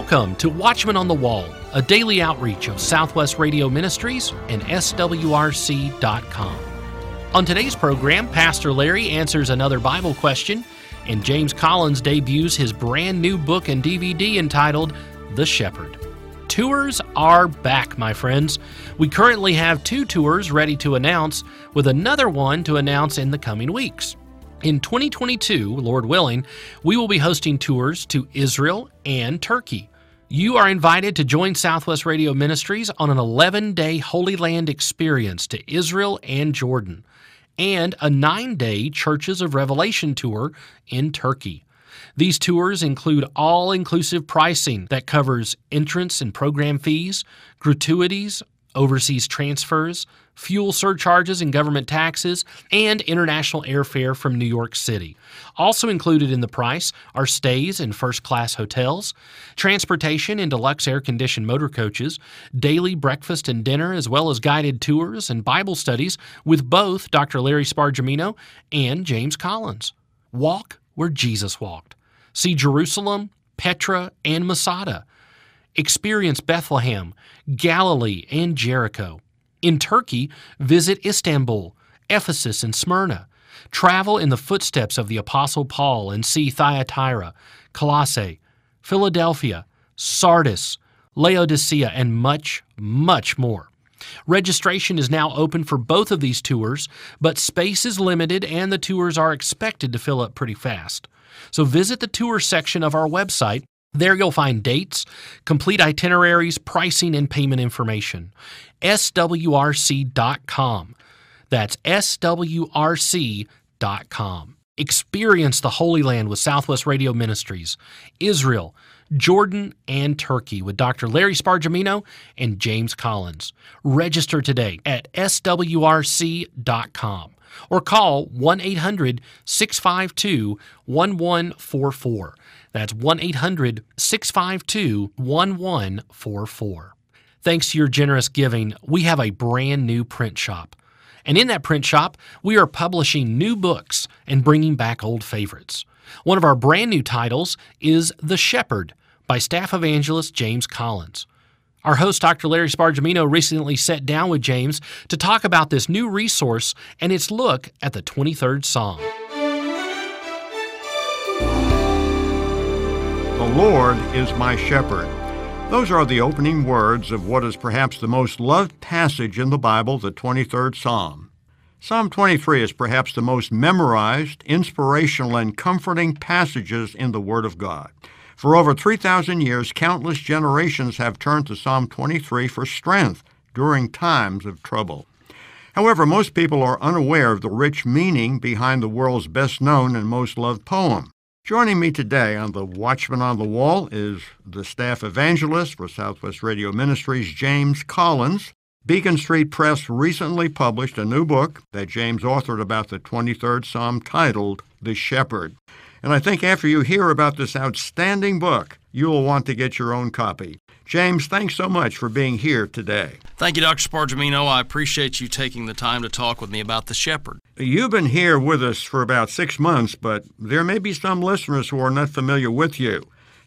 Welcome to Watchman on the Wall, a daily outreach of Southwest Radio Ministries and SWRC.com. On today's program, Pastor Larry answers another Bible question, and James Collins debuts his brand new book and DVD entitled The Shepherd. Tours are back, my friends. We currently have two tours ready to announce, with another one to announce in the coming weeks. In 2022, Lord willing, we will be hosting tours to Israel and Turkey. You are invited to join Southwest Radio Ministries on an 11 day Holy Land experience to Israel and Jordan, and a nine day Churches of Revelation tour in Turkey. These tours include all inclusive pricing that covers entrance and program fees, gratuities, overseas transfers, fuel surcharges and government taxes, and international airfare from New York City. Also included in the price are stays in first class hotels, transportation in deluxe air conditioned motor coaches, daily breakfast and dinner, as well as guided tours and Bible studies with both Dr. Larry Spargimino and James Collins. Walk where Jesus walked. See Jerusalem, Petra, and Masada experience Bethlehem, Galilee, and Jericho. In Turkey, visit Istanbul, Ephesus, and Smyrna. Travel in the footsteps of the Apostle Paul and see Thyatira, Colossae, Philadelphia, Sardis, Laodicea, and much, much more. Registration is now open for both of these tours, but space is limited and the tours are expected to fill up pretty fast. So visit the tour section of our website there you'll find dates, complete itineraries, pricing, and payment information. SWRC.com. That's SWRC.com. Experience the Holy Land with Southwest Radio Ministries, Israel, Jordan, and Turkey with Dr. Larry Spargimino and James Collins. Register today at SWRC.com or call 1 800 652 1144. That's 1 800 652 1144. Thanks to your generous giving, we have a brand new print shop. And in that print shop, we are publishing new books and bringing back old favorites. One of our brand new titles is The Shepherd by staff evangelist James Collins. Our host, Dr. Larry Spargimino, recently sat down with James to talk about this new resource and its look at the 23rd Psalm. The Lord is my shepherd. Those are the opening words of what is perhaps the most loved passage in the Bible, the 23rd Psalm. Psalm 23 is perhaps the most memorized, inspirational, and comforting passages in the Word of God. For over 3,000 years, countless generations have turned to Psalm 23 for strength during times of trouble. However, most people are unaware of the rich meaning behind the world's best known and most loved poem. Joining me today on the Watchman on the Wall is the staff evangelist for Southwest Radio Ministries, James Collins. Beacon Street Press recently published a new book that James authored about the 23rd Psalm titled The Shepherd. And I think after you hear about this outstanding book, you'll want to get your own copy. James, thanks so much for being here today. Thank you, Dr. Spargimino. I appreciate you taking the time to talk with me about the shepherd. You've been here with us for about six months, but there may be some listeners who are not familiar with you.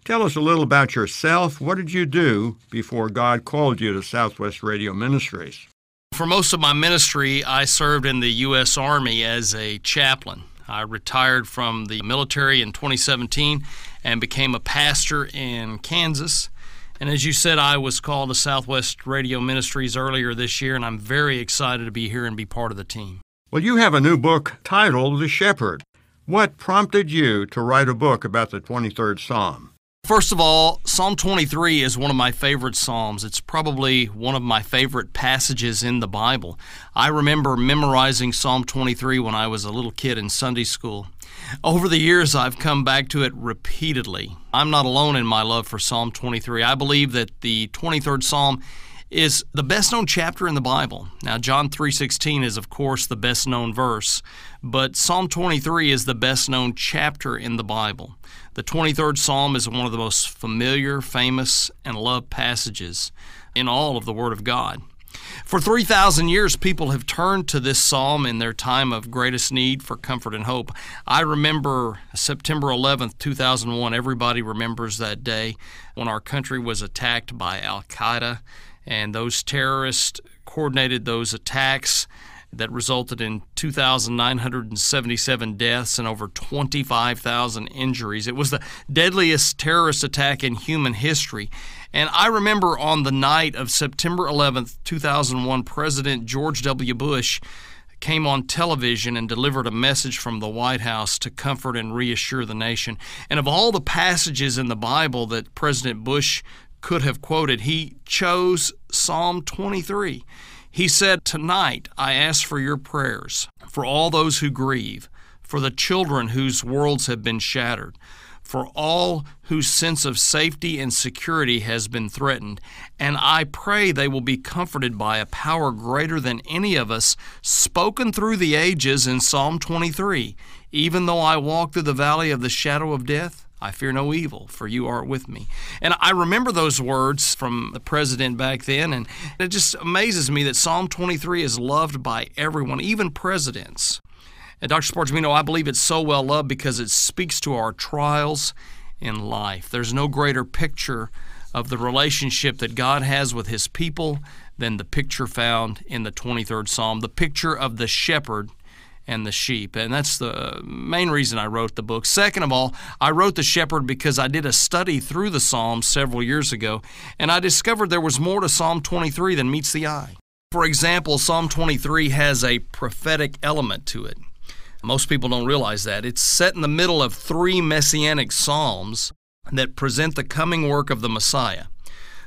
Tell us a little about yourself. What did you do before God called you to Southwest Radio Ministries? For most of my ministry, I served in the U.S. Army as a chaplain. I retired from the military in 2017 and became a pastor in Kansas. And as you said, I was called to Southwest Radio Ministries earlier this year, and I'm very excited to be here and be part of the team. Well, you have a new book titled The Shepherd. What prompted you to write a book about the 23rd Psalm? First of all, Psalm 23 is one of my favorite Psalms. It's probably one of my favorite passages in the Bible. I remember memorizing Psalm 23 when I was a little kid in Sunday school. Over the years, I've come back to it repeatedly. I'm not alone in my love for Psalm 23. I believe that the 23rd Psalm is the best known chapter in the Bible. Now John 3:16 is of course the best known verse, but Psalm 23 is the best known chapter in the Bible. The 23rd Psalm is one of the most familiar, famous, and loved passages in all of the Word of God. For 3,000 years, people have turned to this psalm in their time of greatest need for comfort and hope. I remember September 11th, 2001. Everybody remembers that day when our country was attacked by Al Qaeda, and those terrorists coordinated those attacks that resulted in 2,977 deaths and over 25,000 injuries. It was the deadliest terrorist attack in human history. And I remember on the night of September 11th, 2001, President George W. Bush came on television and delivered a message from the White House to comfort and reassure the nation. And of all the passages in the Bible that President Bush could have quoted, he chose Psalm 23. He said, Tonight I ask for your prayers for all those who grieve, for the children whose worlds have been shattered for all whose sense of safety and security has been threatened, and I pray they will be comforted by a power greater than any of us, spoken through the ages in Psalm 23. Even though I walk through the valley of the shadow of death, I fear no evil, for you are with me. And I remember those words from the president back then, and it just amazes me that Psalm 23 is loved by everyone, even presidents. And Dr. Spargimino, I believe it's so well loved because it speaks to our trials in life. There's no greater picture of the relationship that God has with his people than the picture found in the 23rd Psalm, the picture of the shepherd and the sheep. And that's the main reason I wrote the book. Second of all, I wrote The Shepherd because I did a study through the Psalms several years ago, and I discovered there was more to Psalm 23 than meets the eye. For example, Psalm 23 has a prophetic element to it. Most people don't realize that. It's set in the middle of three messianic psalms that present the coming work of the Messiah.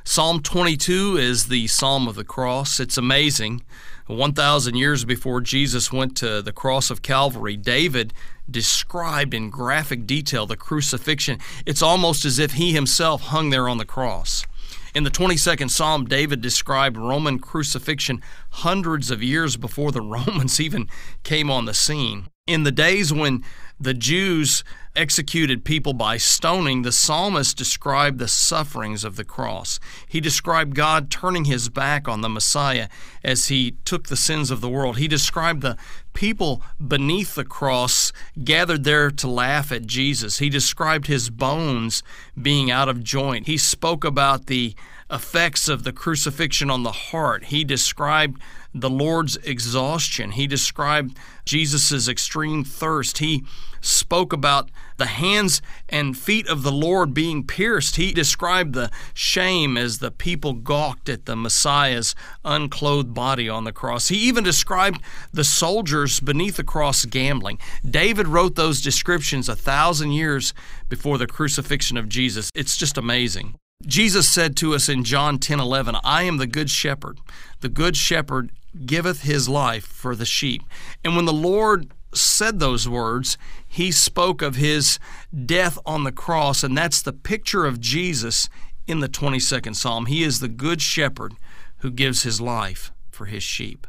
Psalm 22 is the Psalm of the Cross. It's amazing. 1,000 years before Jesus went to the cross of Calvary, David described in graphic detail the crucifixion. It's almost as if he himself hung there on the cross. In the 22nd Psalm, David described Roman crucifixion hundreds of years before the Romans even came on the scene. In the days when the Jews executed people by stoning, the psalmist described the sufferings of the cross. He described God turning his back on the Messiah as he took the sins of the world. He described the people beneath the cross gathered there to laugh at Jesus. He described his bones being out of joint. He spoke about the effects of the crucifixion on the heart. He described the Lord's exhaustion. He described Jesus' extreme thirst. He spoke about the hands and feet of the Lord being pierced. He described the shame as the people gawked at the Messiah's unclothed body on the cross. He even described the soldiers beneath the cross gambling. David wrote those descriptions a thousand years before the crucifixion of Jesus. It's just amazing. Jesus said to us in John 10 11, I am the good shepherd. The good shepherd giveth his life for the sheep. And when the Lord said those words, he spoke of his death on the cross, and that's the picture of Jesus in the 22nd Psalm. He is the good shepherd who gives his life for his sheep.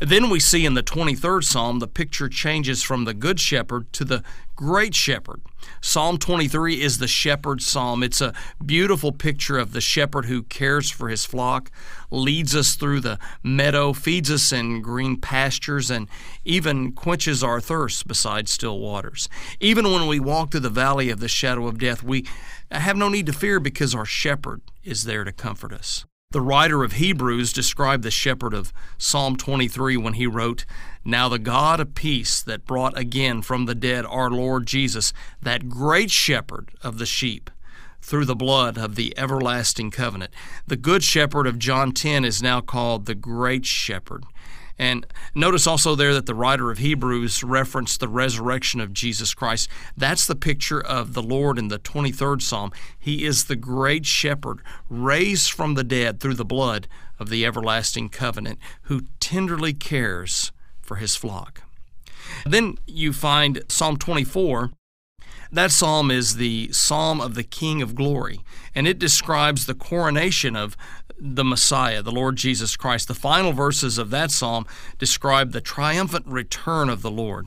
Then we see in the 23rd Psalm the picture changes from the Good Shepherd to the Great Shepherd. Psalm 23 is the shepherd's psalm. It's a beautiful picture of the shepherd who cares for his flock, leads us through the meadow, feeds us in green pastures, and even quenches our thirst beside still waters. Even when we walk through the valley of the shadow of death, we have no need to fear because our shepherd is there to comfort us. The writer of Hebrews described the shepherd of Psalm 23 when he wrote, Now the God of peace that brought again from the dead our Lord Jesus, that great shepherd of the sheep, through the blood of the everlasting covenant. The good shepherd of John 10 is now called the great shepherd. And notice also there that the writer of Hebrews referenced the resurrection of Jesus Christ. That's the picture of the Lord in the 23rd Psalm. He is the great shepherd, raised from the dead through the blood of the everlasting covenant, who tenderly cares for his flock. Then you find Psalm 24 that psalm is the Psalm of the King of Glory, and it describes the coronation of the Messiah, the Lord Jesus Christ. The final verses of that psalm describe the triumphant return of the Lord.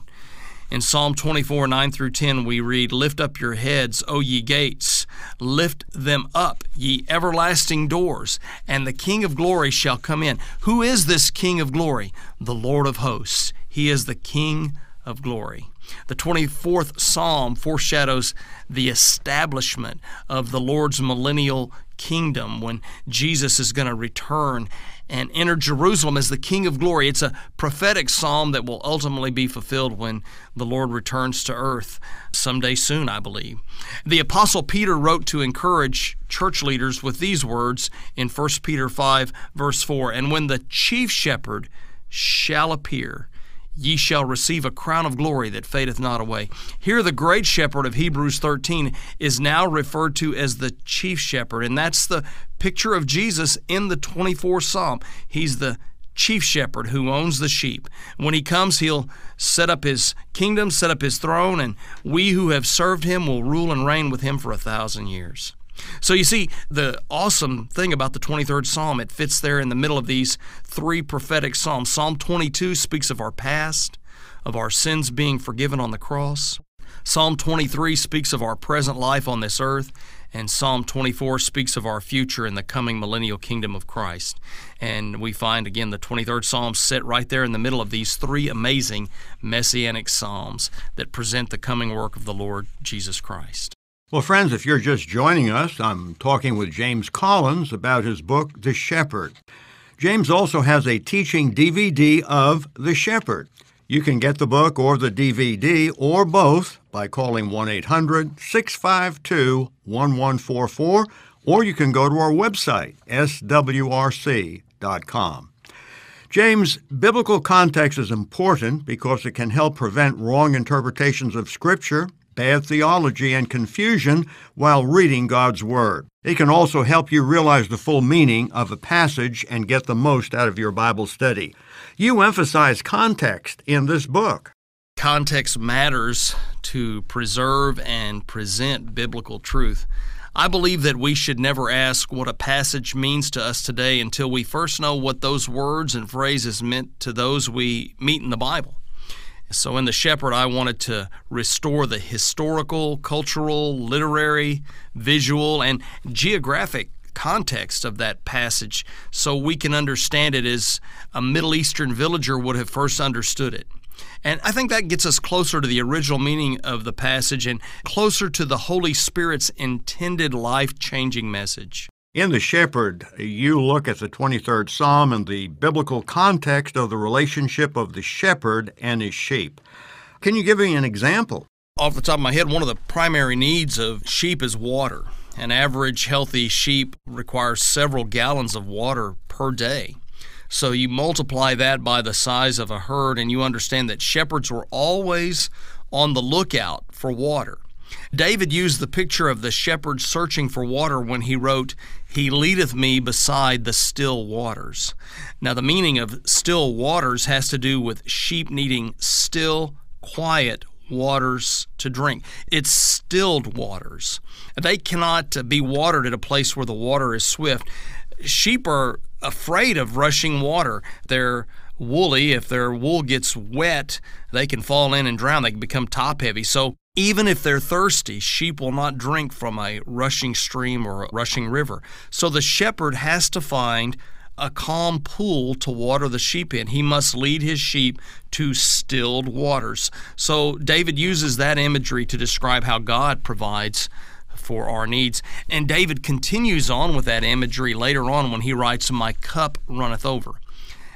In Psalm 24, 9 through 10, we read, Lift up your heads, O ye gates, Lift them up, ye everlasting doors, and the King of glory shall come in. Who is this King of glory? The Lord of hosts. He is the King of glory. The 24th Psalm foreshadows the establishment of the Lord's millennial kingdom when Jesus is going to return and enter Jerusalem as the King of glory. It's a prophetic psalm that will ultimately be fulfilled when the Lord returns to earth someday soon, I believe. The Apostle Peter wrote to encourage church leaders with these words in 1 Peter 5, verse 4 And when the chief shepherd shall appear, ye shall receive a crown of glory that fadeth not away. Here, the great shepherd of Hebrews 13 is now referred to as the chief shepherd, and that's the picture of Jesus in the 24th Psalm. He's the chief shepherd who owns the sheep. When he comes, he'll set up his kingdom, set up his throne, and we who have served him will rule and reign with him for a thousand years. So you see, the awesome thing about the 23rd Psalm, it fits there in the middle of these three prophetic Psalms. Psalm 22 speaks of our past, of our sins being forgiven on the cross. Psalm 23 speaks of our present life on this earth, and Psalm 24 speaks of our future in the coming millennial kingdom of Christ. And we find again the 23rd Psalm set right there in the middle of these three amazing messianic psalms that present the coming work of the Lord Jesus Christ. Well, friends, if you're just joining us, I'm talking with James Collins about his book, The Shepherd. James also has a teaching DVD of The Shepherd. You can get the book or the DVD or both by calling 1 800 652 1144, or you can go to our website, swrc.com. James, biblical context is important because it can help prevent wrong interpretations of Scripture bad theology, and confusion while reading God's Word. It can also help you realize the full meaning of a passage and get the most out of your Bible study. You emphasize context in this book. Context matters to preserve and present biblical truth. I believe that we should never ask what a passage means to us today until we first know what those words and phrases meant to those we meet in the Bible. So, in The Shepherd, I wanted to restore the historical, cultural, literary, visual, and geographic context of that passage so we can understand it as a Middle Eastern villager would have first understood it. And I think that gets us closer to the original meaning of the passage and closer to the Holy Spirit's intended life changing message. In The Shepherd, you look at the 23rd Psalm and the biblical context of the relationship of the shepherd and his sheep. Can you give me an example? Off the top of my head, one of the primary needs of sheep is water. An average healthy sheep requires several gallons of water per day. So you multiply that by the size of a herd, and you understand that shepherds were always on the lookout for water. David used the picture of the shepherd searching for water when he wrote, He leadeth me beside the still waters. Now, the meaning of still waters has to do with sheep needing still, quiet waters to drink. It's stilled waters. They cannot uh, be watered at a place where the water is swift. Sheep are afraid of rushing water. They're woolly. If their wool gets wet, they can fall in and drown. They can become top heavy. So even if they're thirsty, sheep will not drink from a rushing stream or a rushing river. So the shepherd has to find a calm pool to water the sheep in. He must lead his sheep to stilled waters. So David uses that imagery to describe how God provides for our needs. And David continues on with that imagery later on when he writes, My cup runneth over.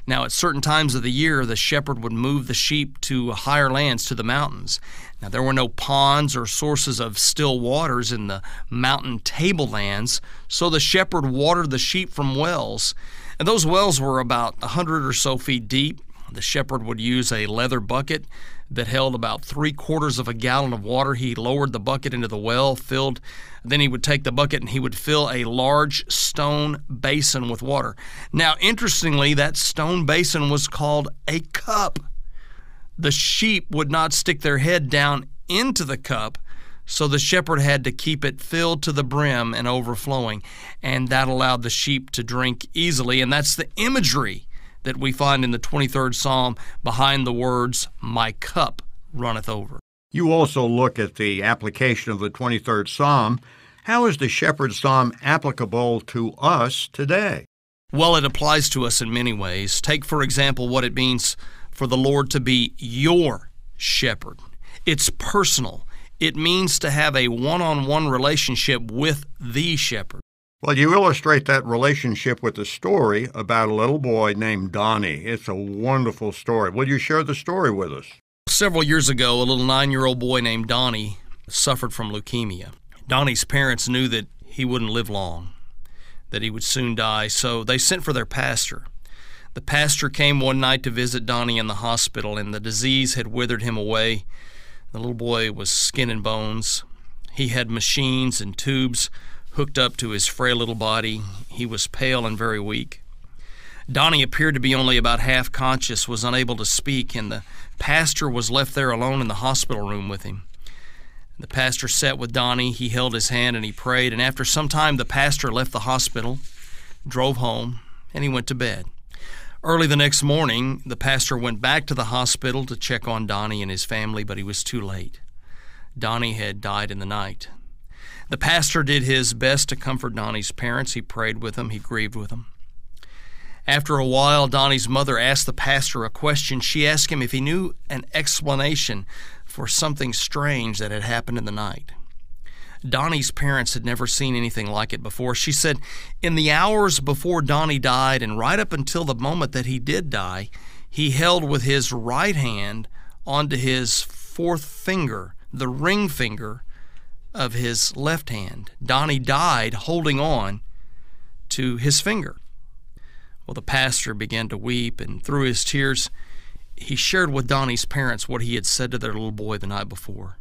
Now, at certain times of the year, the shepherd would move the sheep to higher lands, to the mountains. Now, there were no ponds or sources of still waters in the mountain tablelands, so the shepherd watered the sheep from wells. And those wells were about a hundred or so feet deep. The shepherd would use a leather bucket that held about three quarters of a gallon of water. He lowered the bucket into the well, filled, then he would take the bucket and he would fill a large stone basin with water. Now, interestingly, that stone basin was called a cup the sheep would not stick their head down into the cup, so the shepherd had to keep it filled to the brim and overflowing, and that allowed the sheep to drink easily. And that's the imagery that we find in the 23rd Psalm behind the words, My cup runneth over. You also look at the application of the 23rd Psalm How is the Shepherd Psalm applicable to us today? Well, it applies to us in many ways. Take, for example, what it means for the Lord to be your shepherd. It's personal, it means to have a one on one relationship with the shepherd. Well, you illustrate that relationship with a story about a little boy named Donnie. It's a wonderful story. Will you share the story with us? Several years ago, a little nine year old boy named Donnie suffered from leukemia. Donnie's parents knew that he wouldn't live long, that he would soon die, so they sent for their pastor. The pastor came one night to visit Donnie in the hospital, and the disease had withered him away. The little boy was skin and bones. He had machines and tubes hooked up to his frail little body. He was pale and very weak. Donnie appeared to be only about half conscious, was unable to speak, and the pastor was left there alone in the hospital room with him. The pastor sat with Donnie. He held his hand and he prayed. And after some time, the pastor left the hospital, drove home, and he went to bed. Early the next morning, the pastor went back to the hospital to check on Donnie and his family, but he was too late. Donnie had died in the night. The pastor did his best to comfort Donnie's parents. He prayed with them, he grieved with them. After a while, Donnie's mother asked the pastor a question. She asked him if he knew an explanation for something strange that had happened in the night. Donnie's parents had never seen anything like it before. She said, In the hours before Donnie died, and right up until the moment that he did die, he held with his right hand onto his fourth finger, the ring finger of his left hand. Donnie died holding on to his finger. Well, the pastor began to weep, and through his tears, he shared with Donnie's parents what he had said to their little boy the night before.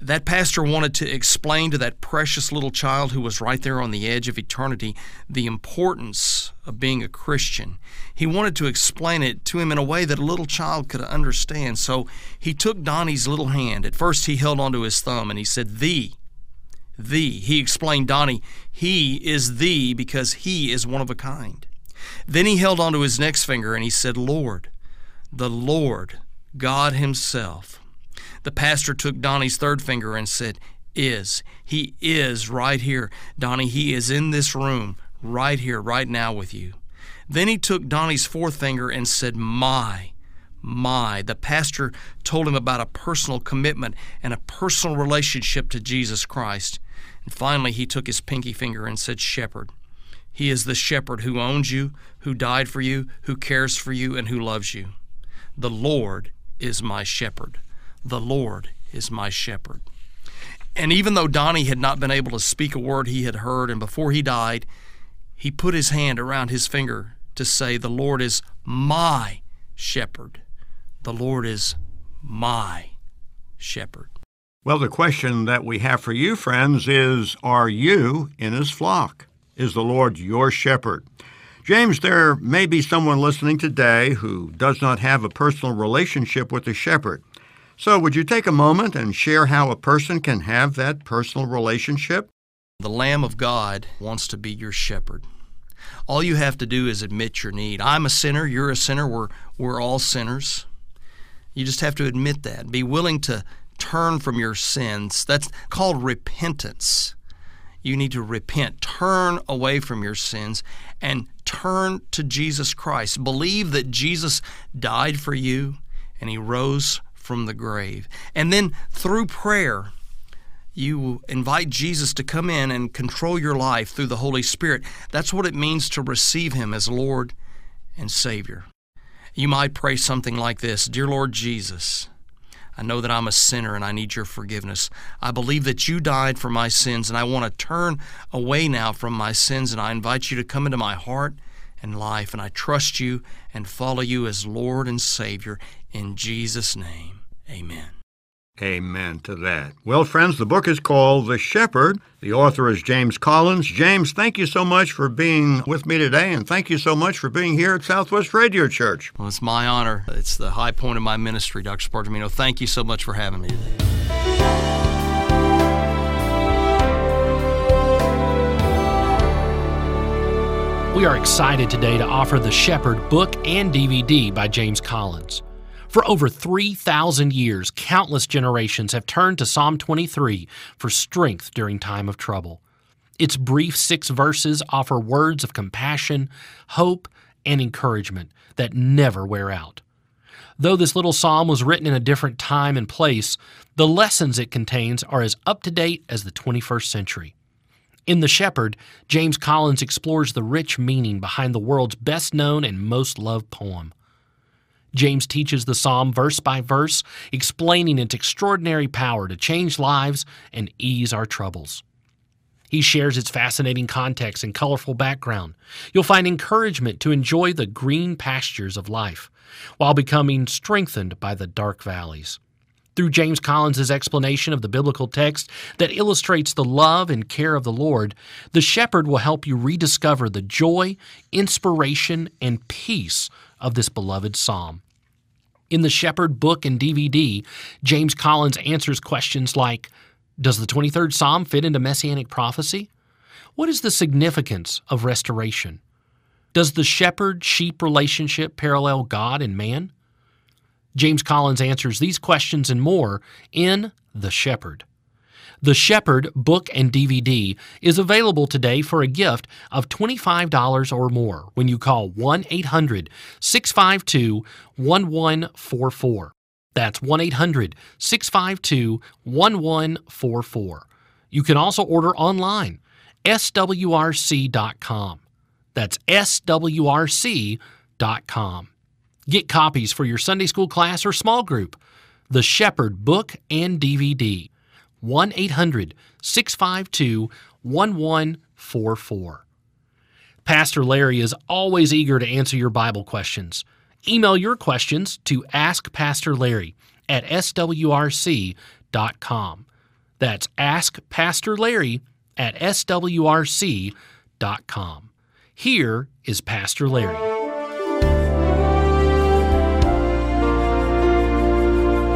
That pastor wanted to explain to that precious little child who was right there on the edge of eternity the importance of being a Christian. He wanted to explain it to him in a way that a little child could understand. So he took Donnie's little hand. At first, he held onto his thumb and he said, Thee. Thee. He explained, Donnie, he is thee because he is one of a kind. Then he held onto his next finger and he said, Lord, the Lord, God Himself. The pastor took Donnie's third finger and said, Is. He is right here. Donnie, He is in this room, right here, right now with you. Then he took Donnie's fourth finger and said, My. My. The pastor told him about a personal commitment and a personal relationship to Jesus Christ. And finally, he took his pinky finger and said, Shepherd. He is the shepherd who owns you, who died for you, who cares for you, and who loves you. The Lord is my shepherd. The Lord is my shepherd. And even though Donnie had not been able to speak a word he had heard, and before he died, he put his hand around his finger to say, The Lord is my shepherd. The Lord is my shepherd. Well, the question that we have for you, friends, is Are you in his flock? Is the Lord your shepherd? James, there may be someone listening today who does not have a personal relationship with the shepherd. So, would you take a moment and share how a person can have that personal relationship? The Lamb of God wants to be your shepherd. All you have to do is admit your need. I'm a sinner, you're a sinner, we're, we're all sinners. You just have to admit that. Be willing to turn from your sins. That's called repentance you need to repent, turn away from your sins, and turn to Jesus Christ. Believe that Jesus died for you and he rose from the grave. And then through prayer, you invite Jesus to come in and control your life through the Holy Spirit. That's what it means to receive him as Lord and Savior. You might pray something like this Dear Lord Jesus, I know that I'm a sinner and I need your forgiveness. I believe that you died for my sins and I want to turn away now from my sins and I invite you to come into my heart and life and I trust you and follow you as Lord and Savior in Jesus' name. Amen. Amen to that. Well, friends, the book is called The Shepherd. The author is James Collins. James, thank you so much for being with me today, and thank you so much for being here at Southwest Radio Church. Well, it's my honor. It's the high point of my ministry, Dr. Spargimino. Thank you so much for having me today. We are excited today to offer The Shepherd book and DVD by James Collins. For over 3,000 years, countless generations have turned to Psalm 23 for strength during time of trouble. Its brief six verses offer words of compassion, hope, and encouragement that never wear out. Though this little psalm was written in a different time and place, the lessons it contains are as up to date as the 21st century. In The Shepherd, James Collins explores the rich meaning behind the world's best known and most loved poem. James teaches the psalm verse by verse, explaining its extraordinary power to change lives and ease our troubles. He shares its fascinating context and colorful background. You'll find encouragement to enjoy the green pastures of life while becoming strengthened by the dark valleys. Through James Collins' explanation of the biblical text that illustrates the love and care of the Lord, the shepherd will help you rediscover the joy, inspiration, and peace of this beloved psalm. In the Shepherd book and DVD, James Collins answers questions like Does the 23rd Psalm fit into messianic prophecy? What is the significance of restoration? Does the shepherd sheep relationship parallel God and man? James Collins answers these questions and more in The Shepherd. The Shepherd book and DVD is available today for a gift of $25 or more when you call 1 800 652 1144. That's 1 800 652 1144. You can also order online, swrc.com. That's swrc.com. Get copies for your Sunday school class or small group. The Shepherd book and DVD. 1 800 652 1144. Pastor Larry is always eager to answer your Bible questions. Email your questions to askpastorlarry at swrc.com. That's askpastorlarry at swrc.com. Here is Pastor Larry.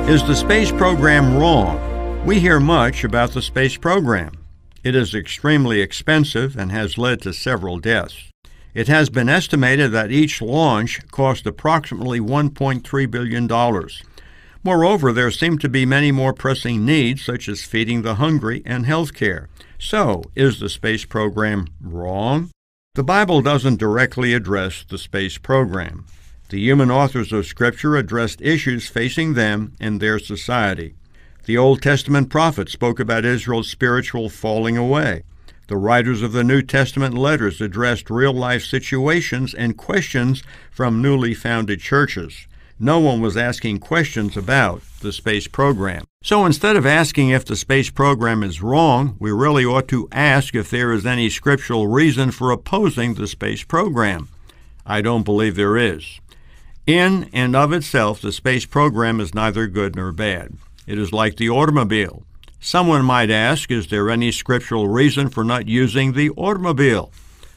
Is the space program wrong? We hear much about the space program. It is extremely expensive and has led to several deaths. It has been estimated that each launch cost approximately $1.3 billion. Moreover, there seem to be many more pressing needs, such as feeding the hungry and health care. So, is the space program wrong? The Bible doesn't directly address the space program. The human authors of Scripture addressed issues facing them and their society. The Old Testament prophets spoke about Israel's spiritual falling away. The writers of the New Testament letters addressed real life situations and questions from newly founded churches. No one was asking questions about the space program. So instead of asking if the space program is wrong, we really ought to ask if there is any scriptural reason for opposing the space program. I don't believe there is. In and of itself, the space program is neither good nor bad. It is like the automobile. Someone might ask, is there any scriptural reason for not using the automobile?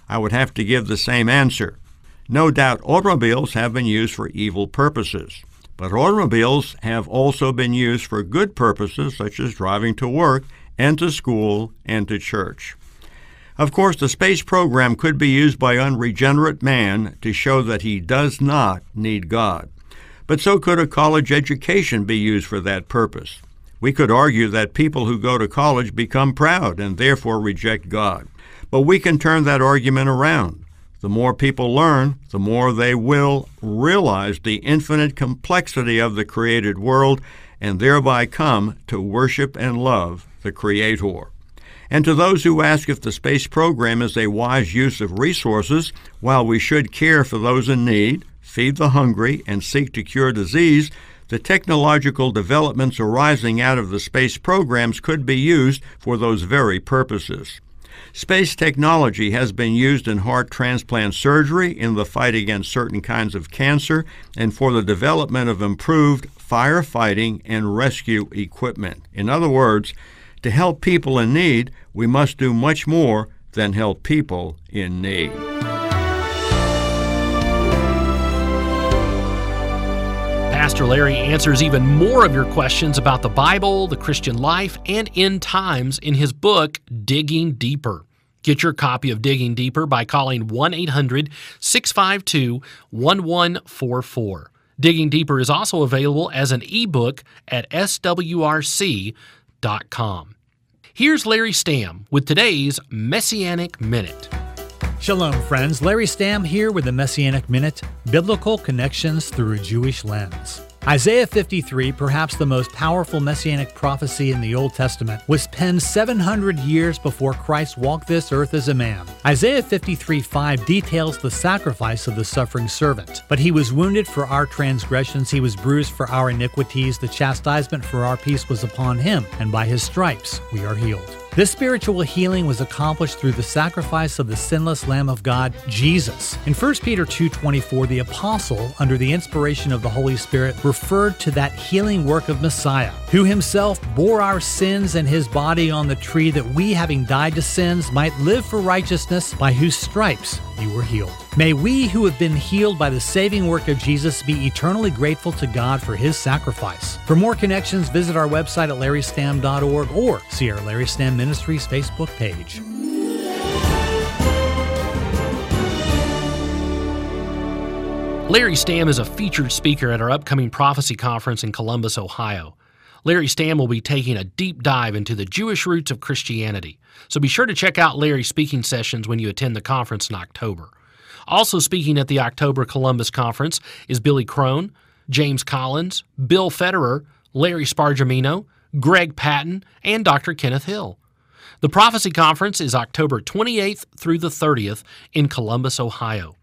I would have to give the same answer. No doubt automobiles have been used for evil purposes, but automobiles have also been used for good purposes such as driving to work and to school and to church. Of course, the space program could be used by unregenerate man to show that he does not need God. But so could a college education be used for that purpose. We could argue that people who go to college become proud and therefore reject God. But we can turn that argument around. The more people learn, the more they will realize the infinite complexity of the created world and thereby come to worship and love the Creator. And to those who ask if the space program is a wise use of resources, while we should care for those in need, feed the hungry, and seek to cure disease, the technological developments arising out of the space programs could be used for those very purposes. Space technology has been used in heart transplant surgery, in the fight against certain kinds of cancer, and for the development of improved firefighting and rescue equipment. In other words, to help people in need, we must do much more than help people in need. Pastor Larry answers even more of your questions about the Bible, the Christian life, and end times in his book, Digging Deeper. Get your copy of Digging Deeper by calling 1 800 652 1144. Digging Deeper is also available as an ebook at swrc.com. Here's Larry Stamm with today's Messianic Minute. Shalom, friends. Larry Stamm here with the Messianic Minute Biblical Connections Through a Jewish Lens. Isaiah 53, perhaps the most powerful messianic prophecy in the Old Testament, was penned 700 years before Christ walked this earth as a man. Isaiah 53 5 details the sacrifice of the suffering servant. But he was wounded for our transgressions, he was bruised for our iniquities, the chastisement for our peace was upon him, and by his stripes we are healed. This spiritual healing was accomplished through the sacrifice of the sinless Lamb of God, Jesus. In 1 Peter 2:24, the apostle, under the inspiration of the Holy Spirit, referred to that healing work of Messiah, who himself bore our sins in his body on the tree that we, having died to sins, might live for righteousness, by whose stripes you were healed. May we who have been healed by the saving work of Jesus be eternally grateful to God for his sacrifice. For more connections, visit our website at larrystamm.org or see our Larry Stamm Ministries Facebook page. Larry Stamm is a featured speaker at our upcoming prophecy conference in Columbus, Ohio. Larry Stamm will be taking a deep dive into the Jewish roots of Christianity, so be sure to check out Larry's speaking sessions when you attend the conference in October. Also speaking at the October Columbus Conference is Billy Crone, James Collins, Bill Federer, Larry Spargimino, Greg Patton, and Dr. Kenneth Hill. The Prophecy Conference is October 28th through the 30th in Columbus, Ohio.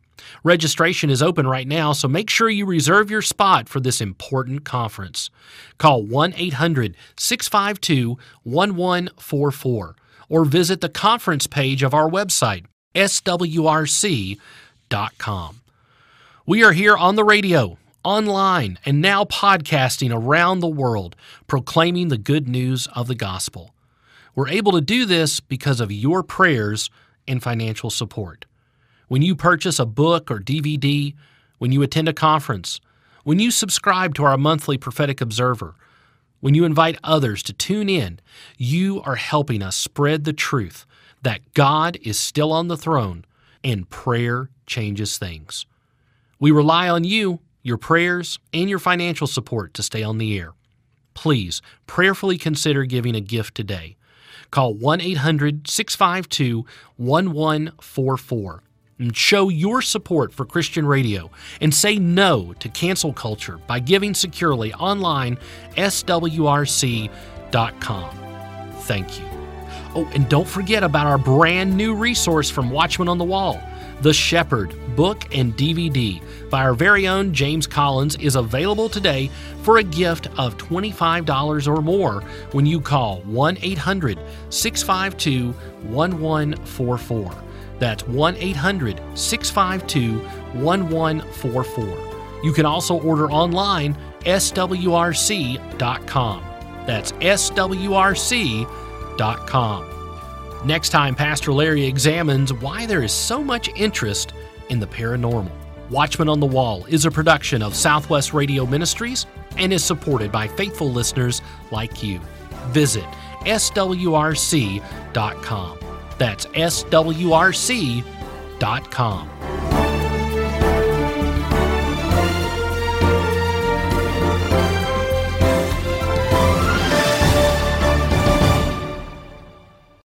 Registration is open right now, so make sure you reserve your spot for this important conference. Call 1 800 652 1144 or visit the conference page of our website, swrc.com. We are here on the radio, online, and now podcasting around the world, proclaiming the good news of the gospel. We're able to do this because of your prayers and financial support. When you purchase a book or DVD, when you attend a conference, when you subscribe to our monthly prophetic observer, when you invite others to tune in, you are helping us spread the truth that God is still on the throne and prayer changes things. We rely on you, your prayers, and your financial support to stay on the air. Please prayerfully consider giving a gift today. Call 1 800 652 1144 and show your support for Christian radio and say no to cancel culture by giving securely online swrc.com. Thank you. Oh, and don't forget about our brand new resource from Watchman on the Wall. The Shepherd book and DVD by our very own James Collins is available today for a gift of $25 or more when you call 1 800 652 1144. That's 1 800 652 1144. You can also order online swrc.com. That's swrc.com. Next time, Pastor Larry examines why there is so much interest in the paranormal. Watchman on the Wall is a production of Southwest Radio Ministries and is supported by faithful listeners like you. Visit swrc.com. That's swrc.com.